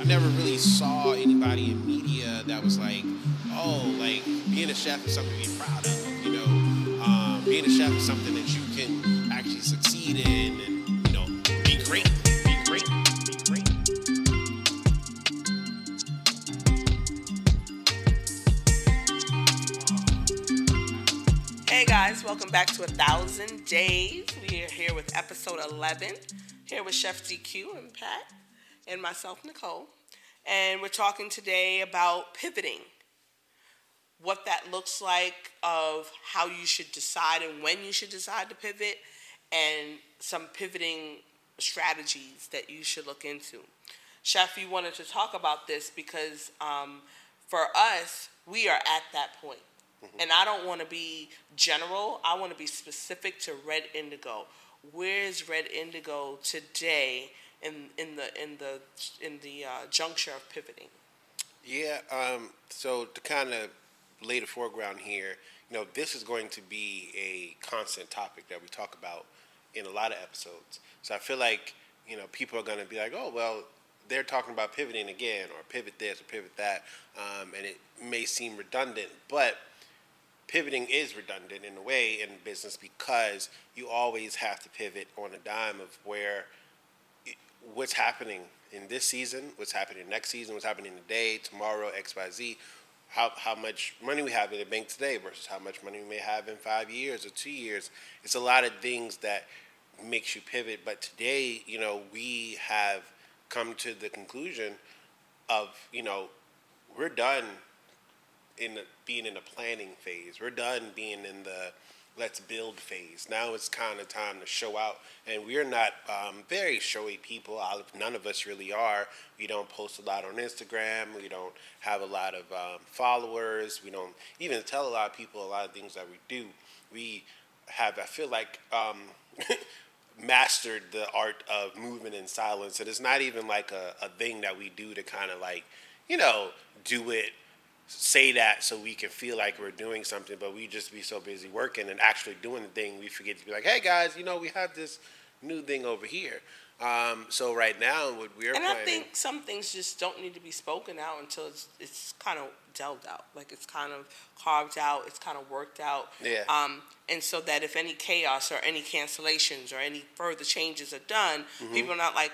I never really saw anybody in media that was like, oh, like being a chef is something to be proud of. You know, um, being a chef is something that you can actually succeed in and you know be great, be great, be great. Hey guys, welcome back to A Thousand Days. We are here with episode 11, here with Chef DQ and Pat, and myself, Nicole. And we're talking today about pivoting, what that looks like, of how you should decide and when you should decide to pivot, and some pivoting strategies that you should look into. Chef, you wanted to talk about this because um, for us, we are at that point. And I don't want to be general. I want to be specific to Red Indigo. Where is Red Indigo today in in the in the in the uh, juncture of pivoting? Yeah. Um, so to kind of lay the foreground here, you know, this is going to be a constant topic that we talk about in a lot of episodes. So I feel like you know people are going to be like, oh well, they're talking about pivoting again, or pivot this or pivot that, um, and it may seem redundant, but pivoting is redundant in a way in business because you always have to pivot on a dime of where what's happening in this season, what's happening next season, what's happening today, tomorrow, X, Y, Z. How, how much money we have in the bank today versus how much money we may have in five years or two years. It's a lot of things that makes you pivot. But today, you know, we have come to the conclusion of, you know, we're done in the, being in the planning phase. We're done being in the let's build phase. Now it's kind of time to show out. And we're not um, very showy people. None of us really are. We don't post a lot on Instagram. We don't have a lot of um, followers. We don't even tell a lot of people a lot of things that we do. We have, I feel like, um, mastered the art of movement in silence. And it's not even like a, a thing that we do to kind of like, you know, do it say that so we can feel like we're doing something, but we just be so busy working and actually doing the thing, we forget to be like, hey guys, you know, we have this new thing over here. Um, so right now, what we're and planning, I think some things just don't need to be spoken out until it's it's kind of delved out, like it's kind of carved out, it's kind of worked out. Yeah. Um, and so that if any chaos or any cancellations or any further changes are done, Mm-hmm. people are not like,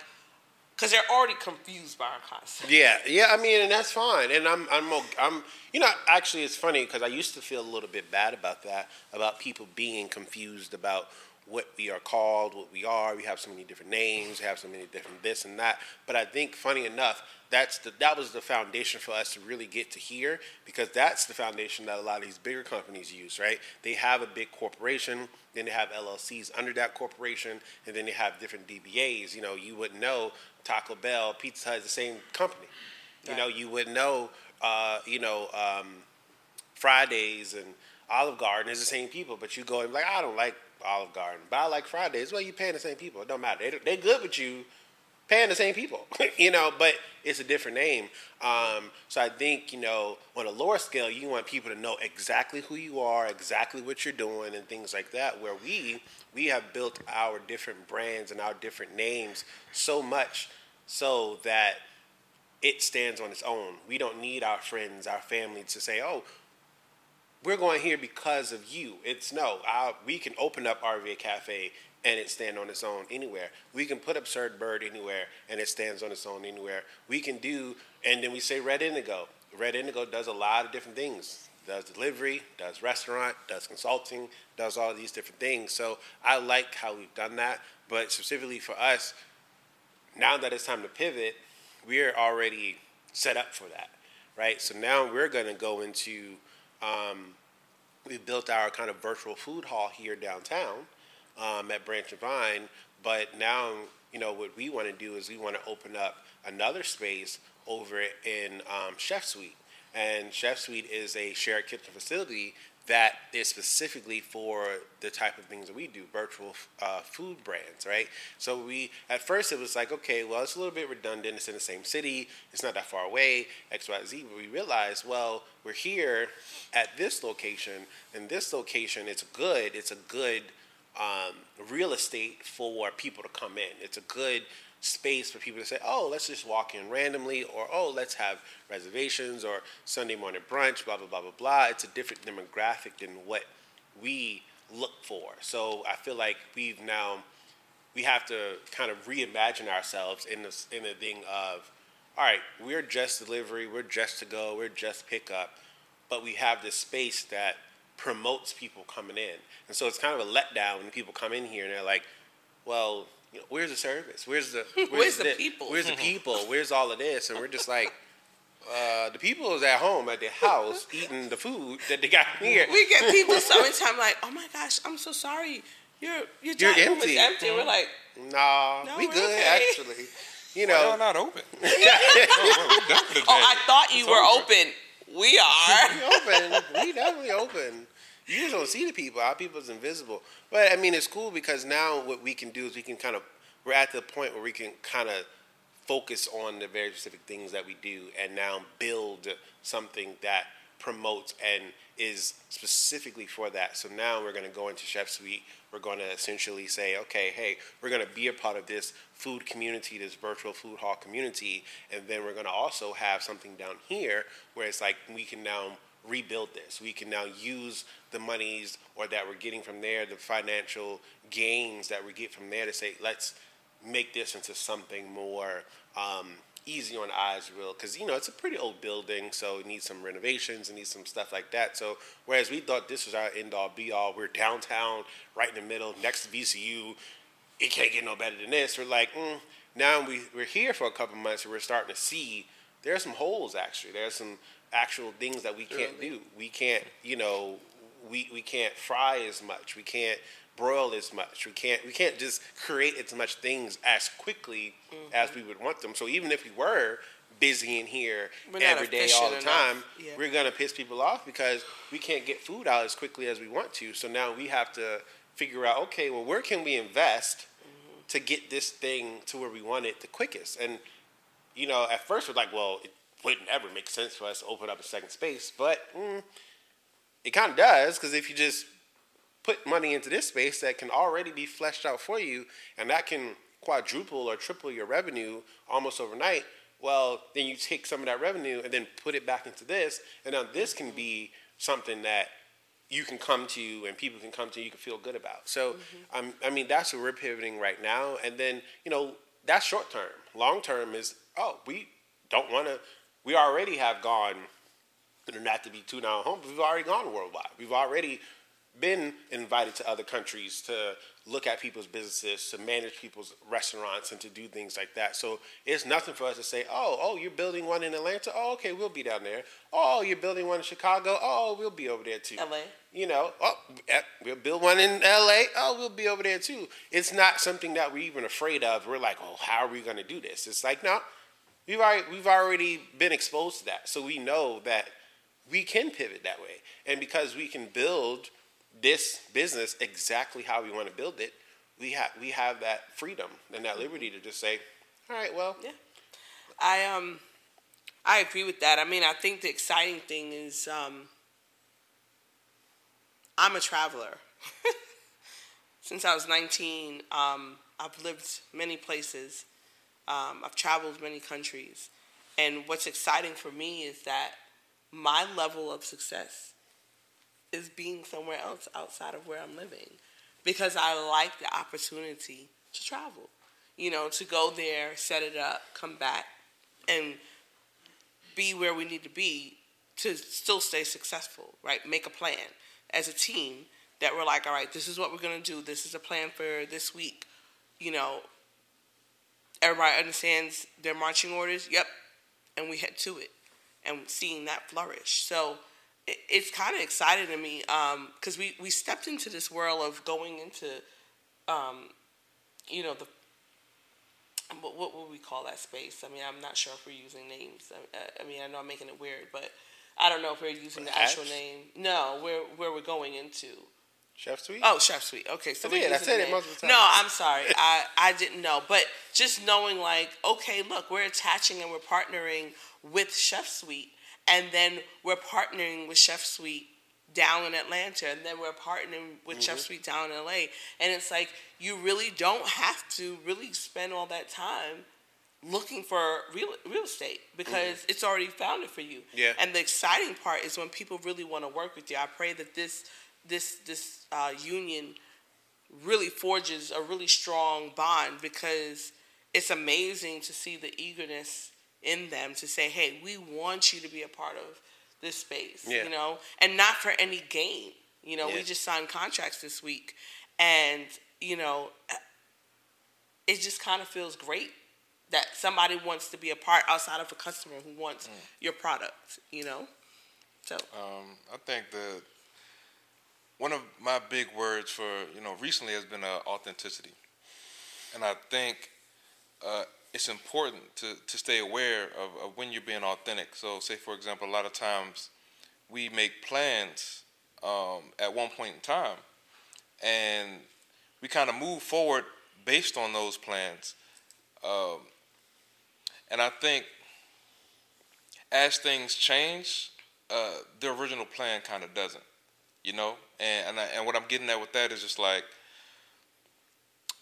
because they're already confused by our concept. Yeah, yeah. I mean, and that's fine. And I'm, I'm, I'm. You know, actually, it's funny because I used to feel a little bit bad about that, about people being confused about what we are called, what we are. We have so many different names. We have so many different this and that. But I think, funny enough, that's the that was the foundation for us to really get to here because that's the foundation that a lot of these bigger companies use. Right? They have a big corporation. Then they have LLCs under that corporation, and then they have different DBAs. You know, you wouldn't know Taco Bell, Pizza Hut is the same company. You know, you wouldn't know, uh, you know, um, Fridays and Olive Garden is the same people, but you go and be like, I don't like Olive Garden, but I like Fridays. Well, you're paying the same people. It don't matter. They they good with you, paying the same people. you know, but it's a different name. Um, so I think you know, on a lower scale, you want people to know exactly who you are, exactly what you're doing, and things like that. Where we we have built our different brands and our different names so much so that it stands on its own. We don't need our friends, our family to say, "Oh, we're going here because of you." It's no. Our, we can open up RVA Cafe and it stand on its own anywhere. We can put Absurd Bird anywhere and it stands on its own anywhere. We can do, and then we say Red Indigo. Red Indigo does a lot of different things. Does delivery, does restaurant, does consulting, does all these different things. So I like how we've done that. But specifically for us, now that it's time to pivot, we're already set up for that, right? So now we're going to go into, um, we built our kind of virtual food hall here downtown um, at Branch and Vine, but now, you know, what we want to do is we want to open up another space over in um, Chef Suite. And Chef Suite is a shared kitchen facility that is specifically for the type of things that we do, virtual uh, food brands, right? So we, at first it was like, okay, well, it's a little bit redundant. It's in the same city. It's not that far away, X, Y, Z. But we realized, well, we're here at this location, and this location, it's good. It's a good um, real estate for people to come in. It's a good space for people to say, oh, let's just walk in randomly, or oh, let's have reservations, or Sunday morning brunch, blah, blah, blah, blah, blah. It's a different demographic than what we look for. So I feel like we've now, we have to kind of reimagine ourselves in the, in the thing of, all right, we're just delivery, we're just to go, we're just pickup, but we have this space that promotes people coming in. And so it's kind of a letdown when people come in here and they're like, well, you know, where's the service? Where's the where's, where's the people? Where's the people? Where's all of this? And we're just like, uh, the people is at home at their house eating the food that they got here. We get people summertime like, oh my gosh, I'm so sorry. Your your You're dining room empty. is empty. We're like, Nah, No, we we're good okay. actually. You Why y'all know, not open? oh, we done for the day. oh, I thought you It's were over. open. We are. we open. We definitely open. You just don't see the people. Our people's invisible. But I mean, it's cool because now what we can do is we can kind of we're at the point where we can kind of focus on the very specific things that we do, and now build something that promotes and is specifically for that. So now we're going to go into Chef Suite. We're going to essentially say, okay, hey, we're going to be a part of this food community, this virtual food hall community, and then we're going to also have something down here where it's like we can now rebuild this. We can now use the monies or that we're getting from there, the financial gains that we get from there to say, let's make this into something more um, easy on eyes, real. Because you know it's a pretty old building, so it needs some renovations, it needs some stuff like that. So whereas we thought this was our end all be all, we're downtown, right in the middle, next to VCU. It can't get no better than this. We're like, mm. now we we're here for a couple months, and we're starting to see there's some holes actually. There's some actual things that we can't do. We can't, you know, we, we can't fry as much. We can't broil as much. We can't we can't just create as much things as quickly as we would want them. So even if we were busy in here We're every day all the time. Yeah. we're gonna piss people off because we can't get food out as quickly as we want to. So now we have to figure out, okay, well where can we invest to get this thing to where we want it the quickest? And you know, at first we're like, well, it wouldn't ever make sense for us to open up a second space, but mm, it kind of does because if you just put money into this space that can already be fleshed out for you, and that can quadruple or triple your revenue almost overnight. Well, then you take some of that revenue and then put it back into this, and now this can be something that you can come to and people can come to you can feel good about. So, um, I mean, that's what we're pivoting right now. And then, you know, that's short term. Long term is, oh, we don't want to, we already have gone, not to be too down home, but we've already gone worldwide. We've already been invited to other countries to look at people's businesses, to manage people's restaurants, and to do things like that. So it's nothing for us to say, oh, oh, you're building one in Atlanta. Oh, okay, we'll be down there. Oh, you're building one in Chicago. Oh, we'll be over there too. LA. You know, oh, we'll build one in LA. Oh, we'll be over there too. It's not something that we're even afraid of. We're like, oh, how are we going to do this? It's like, no, we've already we've already been exposed to that, so we know that we can pivot that way. And because we can build this business exactly how we want to build it, we have we have that freedom and that liberty to just say, all right, well, Yeah. I um I agree with that. I mean, I think the exciting thing is um I'm a traveler. Since I was 19, um, I've lived many places. Um, I've traveled many countries. And what's exciting for me is that my level of success is being somewhere else outside of where I'm living because I like the opportunity to travel. You know, to go there, set it up, come back, and be where we need to be to still stay successful, right? Make a plan as a team that we're like, all right, this is what we're going to do. This is a plan for this week. You know, everybody understands their marching orders. Yep. And we head to it and seeing that flourish. So it, it's kind of exciting to me because we, we stepped into this world of going into, um, you know, the what, what would we call that space? I mean, I'm not sure if we're using names. I, I mean, I know I'm making it weird, but I don't know if we're using the actual name. No, where where we're going into. Chef Suite. Oh, Chef Suite. Okay, so I did. I said it multiple times. No, I'm sorry. I I didn't know, but just knowing like, okay, look, we're attaching and we're partnering with Chef Suite, and then we're partnering with Chef Suite down in Atlanta, and then we're partnering with Chef Mm-hmm. Suite down in LA. And it's like you really don't have to really spend all that time looking for real real estate because it's already found it for you. Mm-hmm. Yeah. And the exciting part is when people really want to work with you. I pray that this this this uh, union really forges a really strong bond because it's amazing to see the eagerness in them to say, "Hey, we want you to be a part of this space," Yeah. you know, and not for any gain. You know, we just signed contracts this week, and you know, it just kind of feels great that somebody wants to be a part outside of a customer who wants your product. You know, so Um, I think the one of my big words for you know recently has been uh, authenticity, and I think uh, it's important to, to stay aware of, of when you're being authentic. So, say for example, a lot of times we make plans um, at one point in time, and we kind of move forward based on those plans. Um, and I think as things change, uh, the original plan kind of doesn't, you know. And and, I, and what I'm getting at with that is just like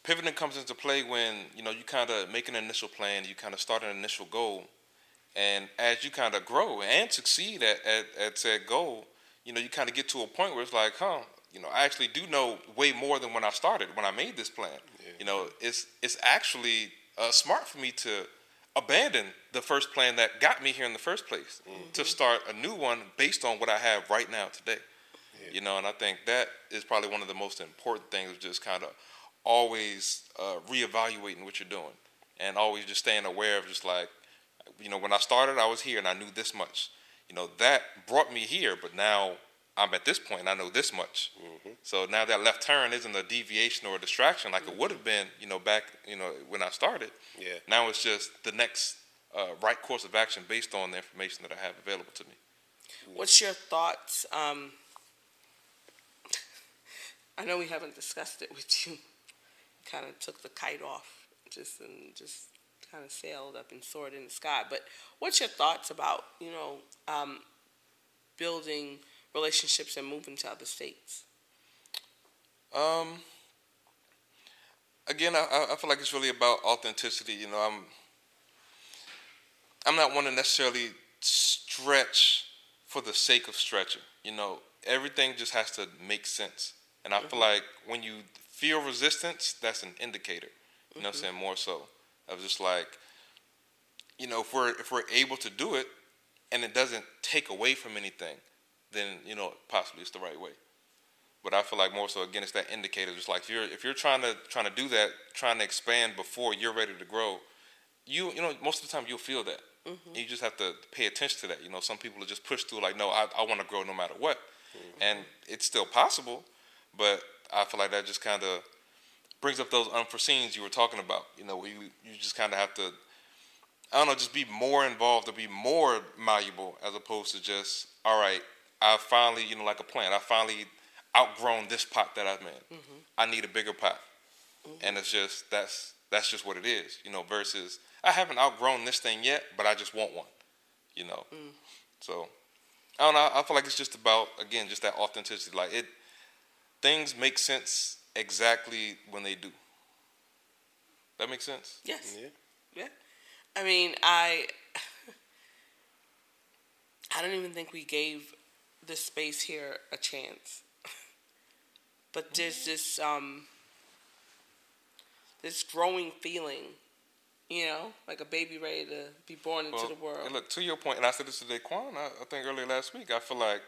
pivoting comes into play when you know you kind of make an initial plan, you kind of start an initial goal, and as you kind of grow and succeed at, at at said goal, you know you kind of get to a point where it's like, huh, you know, I actually do know way more than when I started when I made this plan. You know, it's it's actually uh, smart for me to abandon the first plan that got me here in the first place to start a new one based on what I have right now today. You know, and I think that is probably one of the most important things of just kind of always uh, reevaluating what you're doing and always just staying aware of just like, you know, when I started, I was here and I knew this much. You know, that brought me here, but now I'm at this point, I know this much. So now that left turn isn't a deviation or a distraction like it would have been, you know, back, you know, when I started. Yeah. Now it's just the next uh, right course of action based on the information that I have available to me. What's your thoughts? Um, I know we haven't discussed it with you. Kind of took the kite off, just and just kind of sailed up and soared in the sky. But what's your thoughts about you know um, building relationships and moving to other states? Um, again, I- I, feel like it's really about authenticity. You know, I'm I'm not one to necessarily stretch for the sake of stretching. You know, everything just has to make sense. And I feel like when you feel resistance, that's an indicator. You know what I'm mm-hmm. saying? More so. Of just like, you know, if we're if we're able to do it and it doesn't take away from anything, then, you know, possibly it's the right way. But I feel like more so again, it's that indicator. Just like if you're if you're trying to trying to do that, trying to expand before you're ready to grow, you you know most of the time you'll feel that. Mm-hmm. You just have to pay attention to that. You know, some people will just push through like, no, I I want to grow no matter what, mm-hmm. and it's still possible. But I feel like that just kind of brings up those unforeseens you were talking about. You know, you you just kind of have to. I don't know, just be more involved or be more malleable as opposed to just, all right, I finally, you know, like a plant, I finally outgrown this pot that I'm in. Mm-hmm. I need a bigger pot. Mm-hmm. And it's just, that's, that's just what it is, you know, versus I haven't outgrown this thing yet, but I just want one, you know. Mm. So, I don't know, I feel like it's just about, again, just that authenticity. Like it, things make sense exactly when they do. That makes sense? Yes. Yeah. Yeah. I mean, I I don't even think we gave the space here a chance. but there's this um this growing feeling, you know, like a baby ready to be born into Well, the world. And look, to your point, and I said this to Daquan, I, I think earlier last week, I feel like,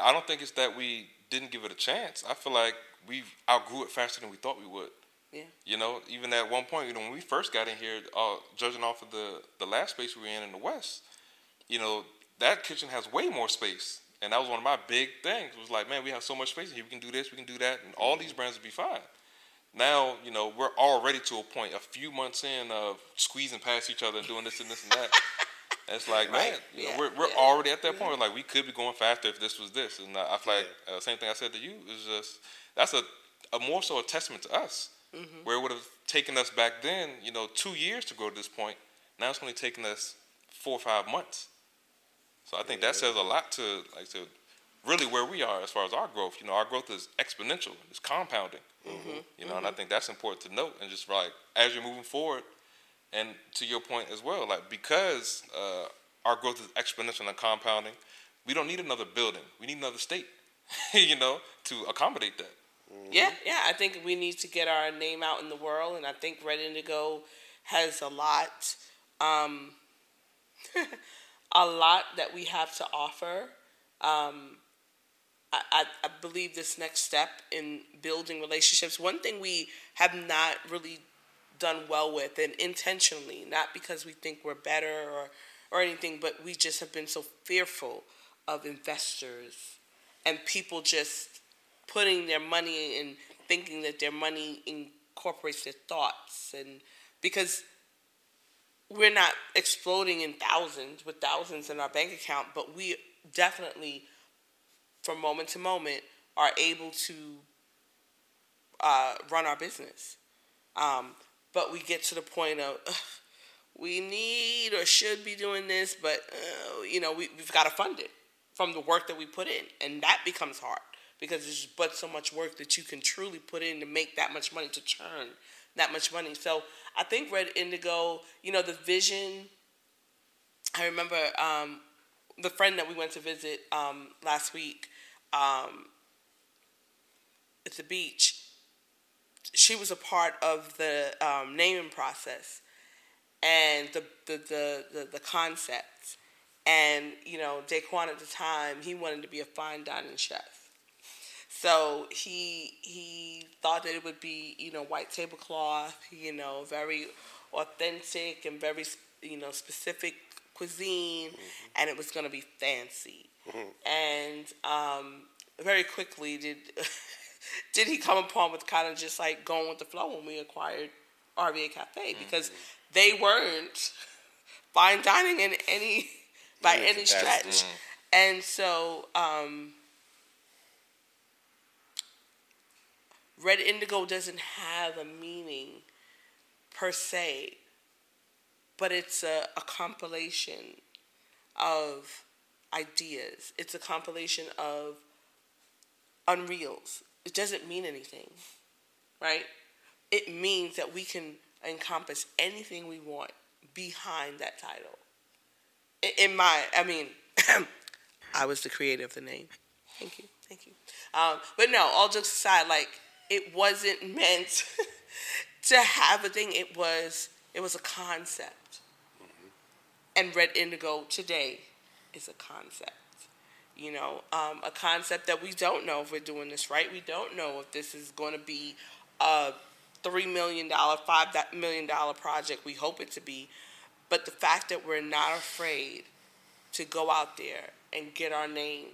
I don't think it's that we didn't give it a chance. I feel like we outgrew it faster than we thought we would. Yeah. You know, even at one point, you know, when we first got in here, uh, judging off of the, the last space we were in in the West, you know, that kitchen has way more space. And that was one of my big things. It was like, man, we have so much space here. We can do this, we can do that, and all these brands would be fine. Now, you know, we're already to a point, a few months in, of squeezing past each other and doing this and this and that. It's like, man, Right. you know, we're, we're Yeah. already at that point. Like, we could be going faster if this was this. And I I feel like, uh, same thing I said to you, is just, that's a, a more so a testament to us. Where it would have taken us back then, you know, two years to grow to this point. Now it's only taking us four or five months. So I think that says a lot to like to really where we are as far as our growth. You know, our growth is exponential. It's compounding. Mm-hmm. You know, mm-hmm. and I think that's important to note. And just like as you're moving forward, and to your point as well, like because uh, our growth is exponential and compounding, we don't need another building. We need another state. you know, to accommodate that. Mm-hmm. Yeah, yeah. I think we need to get our name out in the world, and I think Red Indigo has a lot, um, a lot that we have to offer. Um, I, I, I believe this next step in building relationships. One thing we have not really done well with, and intentionally, not because we think we're better or or anything, but we just have been so fearful of investors and people just putting their money and thinking that their money incorporates their thoughts. And because we're not exploding in thousands with thousands in our bank account but we definitely from moment to moment are able to uh, run our business. Um, but we get to the point of we need or should be doing this but uh, you know we, we've got to fund it from the work that we put in, and that becomes hard because there's but so much work that you can truly put in to make that much money to churn that much money. So I think Red Indigo, you know, the vision. I remember um, the friend that we went to visit um, last week um, at the beach. She was a part of the um, naming process and the the the, the, the concept and, you know, Daquan at the time, he wanted to be a fine dining chef. So he he thought that it would be, you know, white tablecloth, you know, very authentic and very, you know, specific cuisine, mm-hmm. and it was going to be fancy. Mm-hmm. And um, very quickly did did he come upon with kind of just like going with the flow when we acquired RVA Cafe because mm-hmm. they weren't fine dining in any by yeah, any stretch. Mm. And so, um, red indigo doesn't have a meaning per se, but it's a, a compilation of ideas. It's a compilation of unreals. It doesn't mean anything, right? It means that we can encompass anything we want behind that title in my, I mean, I was the creator of the name. Thank you, thank you. Um, but no, all jokes aside, like it wasn't meant to have a thing. It was, it was a concept. Mm-hmm. And Red Indigo today is a concept. You know, um, a concept that we don't know if we're doing this right. We don't know if this is going to be a three million dollar, five million dollar project. We hope it to be, but the fact that we're not afraid to go out there and get our names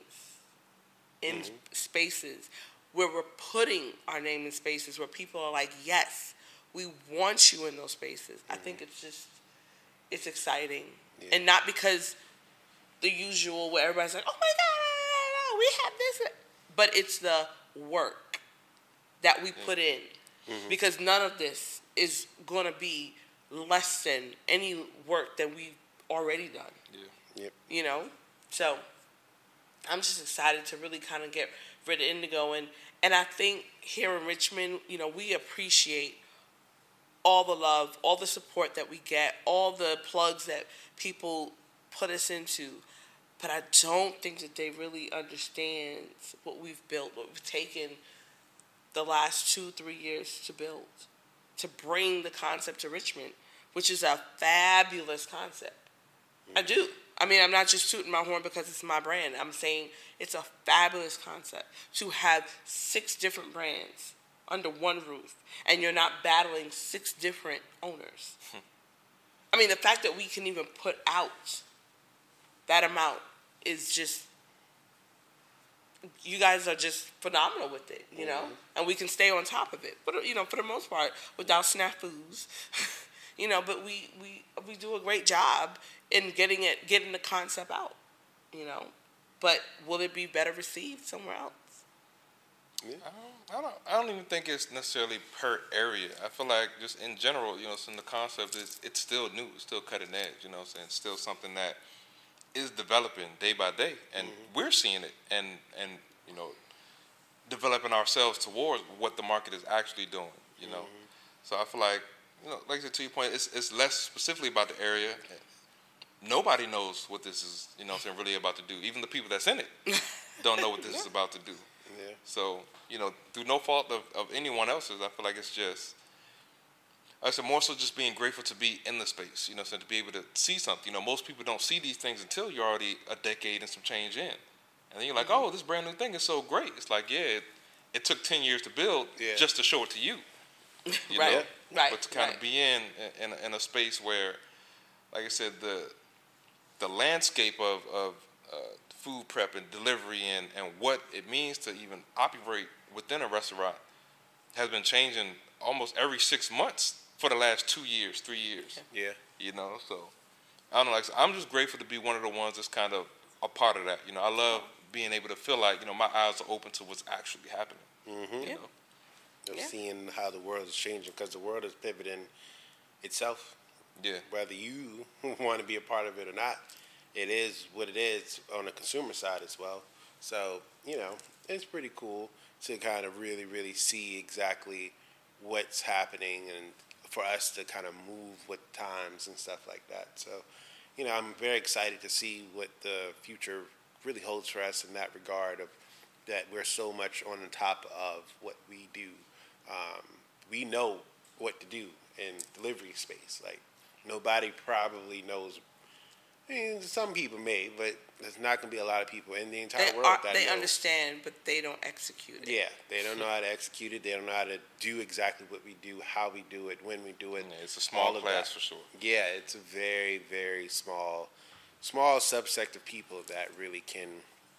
in mm-hmm. spaces where we're putting our name in spaces where people are like, yes, we want you in those spaces. Mm-hmm. I think mm-hmm. it's just, it's exciting. Yeah. And not because the usual where everybody's like, oh my God, we have this. But it's the work that we put in. Mm-hmm. Because none of this is going to be less than any work that we've already done. Yeah. Yep. You know? So I'm just excited to really kind of get rid of indigo and and I think here in Richmond, you know, we appreciate all the love, all the support that we get, all the plugs that people put us into. But I don't think that they really understand what we've built, what we've taken the last two, three years to build, to bring the concept to Richmond which is a fabulous concept. I do. I mean, I'm not just tooting my horn because it's my brand. I'm saying it's a fabulous concept to have six different brands under one roof and you're not battling six different owners. Hmm. I mean, the fact that we can even put out that amount is just you guys are just phenomenal with it, you know, mm-hmm. and we can stay on top of it. But you know, for the most part, without snafus, you know, but we, we, we do a great job in getting it, getting the concept out, you know. But will it be better received somewhere else? Yeah. I, don't, I don't. I don't even think it's necessarily per area. I feel like just in general, you know, so the concept is it's still new, it's still cutting edge. You know, so it's still something that is developing day by day, and Mm-hmm. we're seeing it, and and you know, developing ourselves towards what the market is actually doing. You know, Mm-hmm. so I feel like you know, like I said to your point, it's it's less specifically about the area. Nobody knows what this is, you know, I'm saying really about to do. Even the people that's in it don't know what this is about to do. Yeah. So, you know, through no fault of, of anyone else's, I feel like it's just, I said more so just being grateful to be in the space, you know, so to be able to see something. You know, most people don't see these things until you're already a decade and some change in. And then you're like, oh, this brand new thing is so great. It's like, yeah, it, it took 10 years to build Yeah. just to show it to you. you Right, know? right, But to kind right. of be in, in, in a space where, like I said, the, the landscape of, of uh, food prep and delivery and, and what it means to even operate within a restaurant has been changing almost every six months for the last two years, three years. Yeah. You know, so I don't know. Like, I'm just grateful to be one of the ones that's kind of a part of that. You know, I love being able to feel like you know my eyes are open to what's actually happening. Mm-hmm. You Yeah. know, Of Yeah. seeing how the world is changing because the world is pivoting itself. yeah, Whether you want to be a part of it or not, it is what it is on the consumer side as well. So you know, it's pretty cool to kind of really, really see exactly what's happening and for us to kind of move with times and stuff like that. So, you know, I'm very excited to see what the future really holds for us in that regard of that we're so much on the top of what we do. Um, we know what to do in delivery space. Like nobody probably knows. I mean, some people may, but there's not going to be a lot of people in the entire They, world are, that they know. understand, but they don't execute it. Yeah, they don't know how to execute it. They don't know how to do exactly what we do, how we do it, when we do it. yeah it's a small all class for sure. Yeah, it's a very, very small, small subsect of people that really can,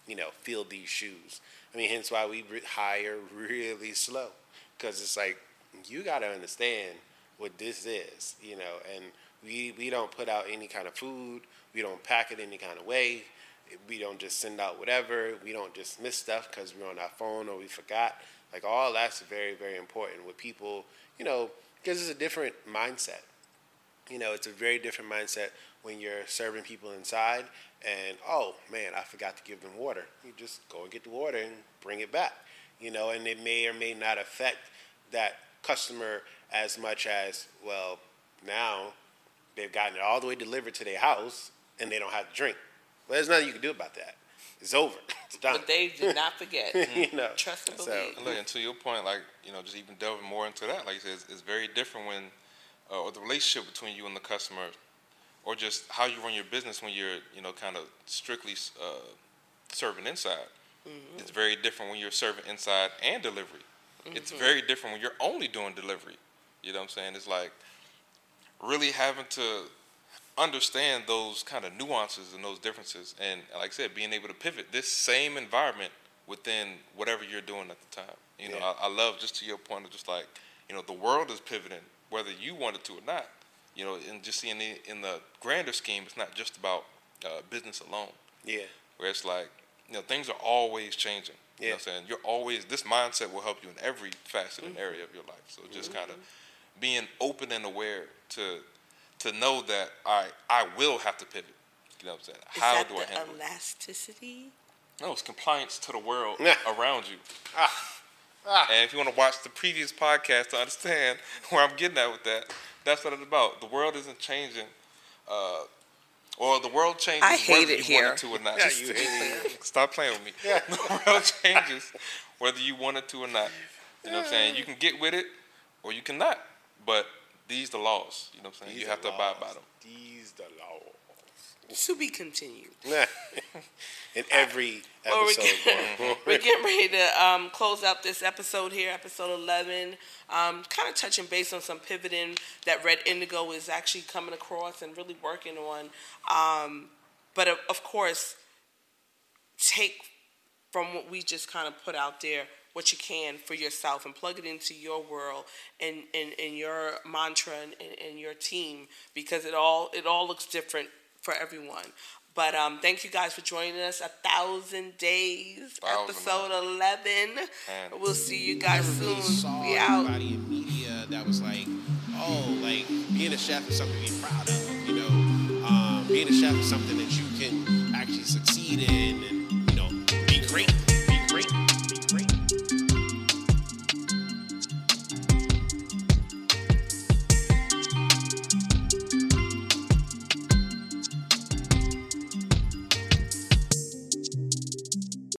you know, fill these shoes. I mean, hence why we re- hire really slow, because it's like you got to understand what this is, you know, and we we don't put out any kind of food, we don't pack it any kind of way, we don't just send out whatever, we don't just miss stuff because we're on our phone or we forgot. Like all that's very, very important with people, you know, because it's a different mindset you know, it's a very different mindset when you're serving people inside and, oh man, I forgot to give them water. You just go and get the water and bring it back, you know, and it may or may not affect that customer as much as, well, now they've gotten it all the way delivered to their house and they don't have to drink. Well, there's nothing you can do about that. It's over. It's done. But they did not forget. you know, Trust and so- believe. And look, and to your point, like you know, just even delving more into that, like you said, it's, it's very different when, uh, or the relationship between you and the customer, or just how you run your business when you're, you know, kind of strictly uh, serving inside. It's very different when you're serving inside and delivery. It's very different when you're only doing delivery. You know what I'm saying? It's like really having to understand those kind of nuances and those differences, and like I said, being able to pivot this same environment within whatever you're doing at the time. You know, Yeah. I, I love just to your point of just like, you know, the world is pivoting, whether you wanted to or not. You know, and just seeing the, in the grander scheme, it's not just about uh, business alone. yeah. Where it's like, you know, things are always changing. You know Yeah. what I'm saying? You're always, this mindset will help you in every facet and area of your life. So just kind of being open and aware to to know that I I will have to pivot. You know what I'm saying? Is How that do I the handle it? elasticity? No, it's compliance to the world around you. Ah. Ah. And if you want to watch the previous podcast to understand where I'm getting at with that, that's what it's about. The world isn't changing, uh, or the world changes I hate whether it you want here. it to or not. Yeah, you hate it. Stop playing with me. The world changes whether you want it to or not. You know what I'm saying? You can get with it or you cannot. But these the laws. You know what I'm saying? These you have the to abide by them. These the laws. To be continued. In every Well, we're, getting, we're getting ready to um, close out this episode here, episode 11. Um, kind of touching base on some pivoting that Red Indigo is actually coming across and really working on. Um, but of, of course, take from what we just kind of put out there what you can for yourself and plug it into your world and, and, and your mantra and, and, and your team because it all it all looks different for everyone. But um, thank you guys for joining us. A thousand days, Thousand episode eleven. Man. We'll see you guys really soon. saw We out. anybody in media that was like, oh, like being a chef is something to be proud of. You know, um, being a chef is something that you can actually succeed in and you know be great.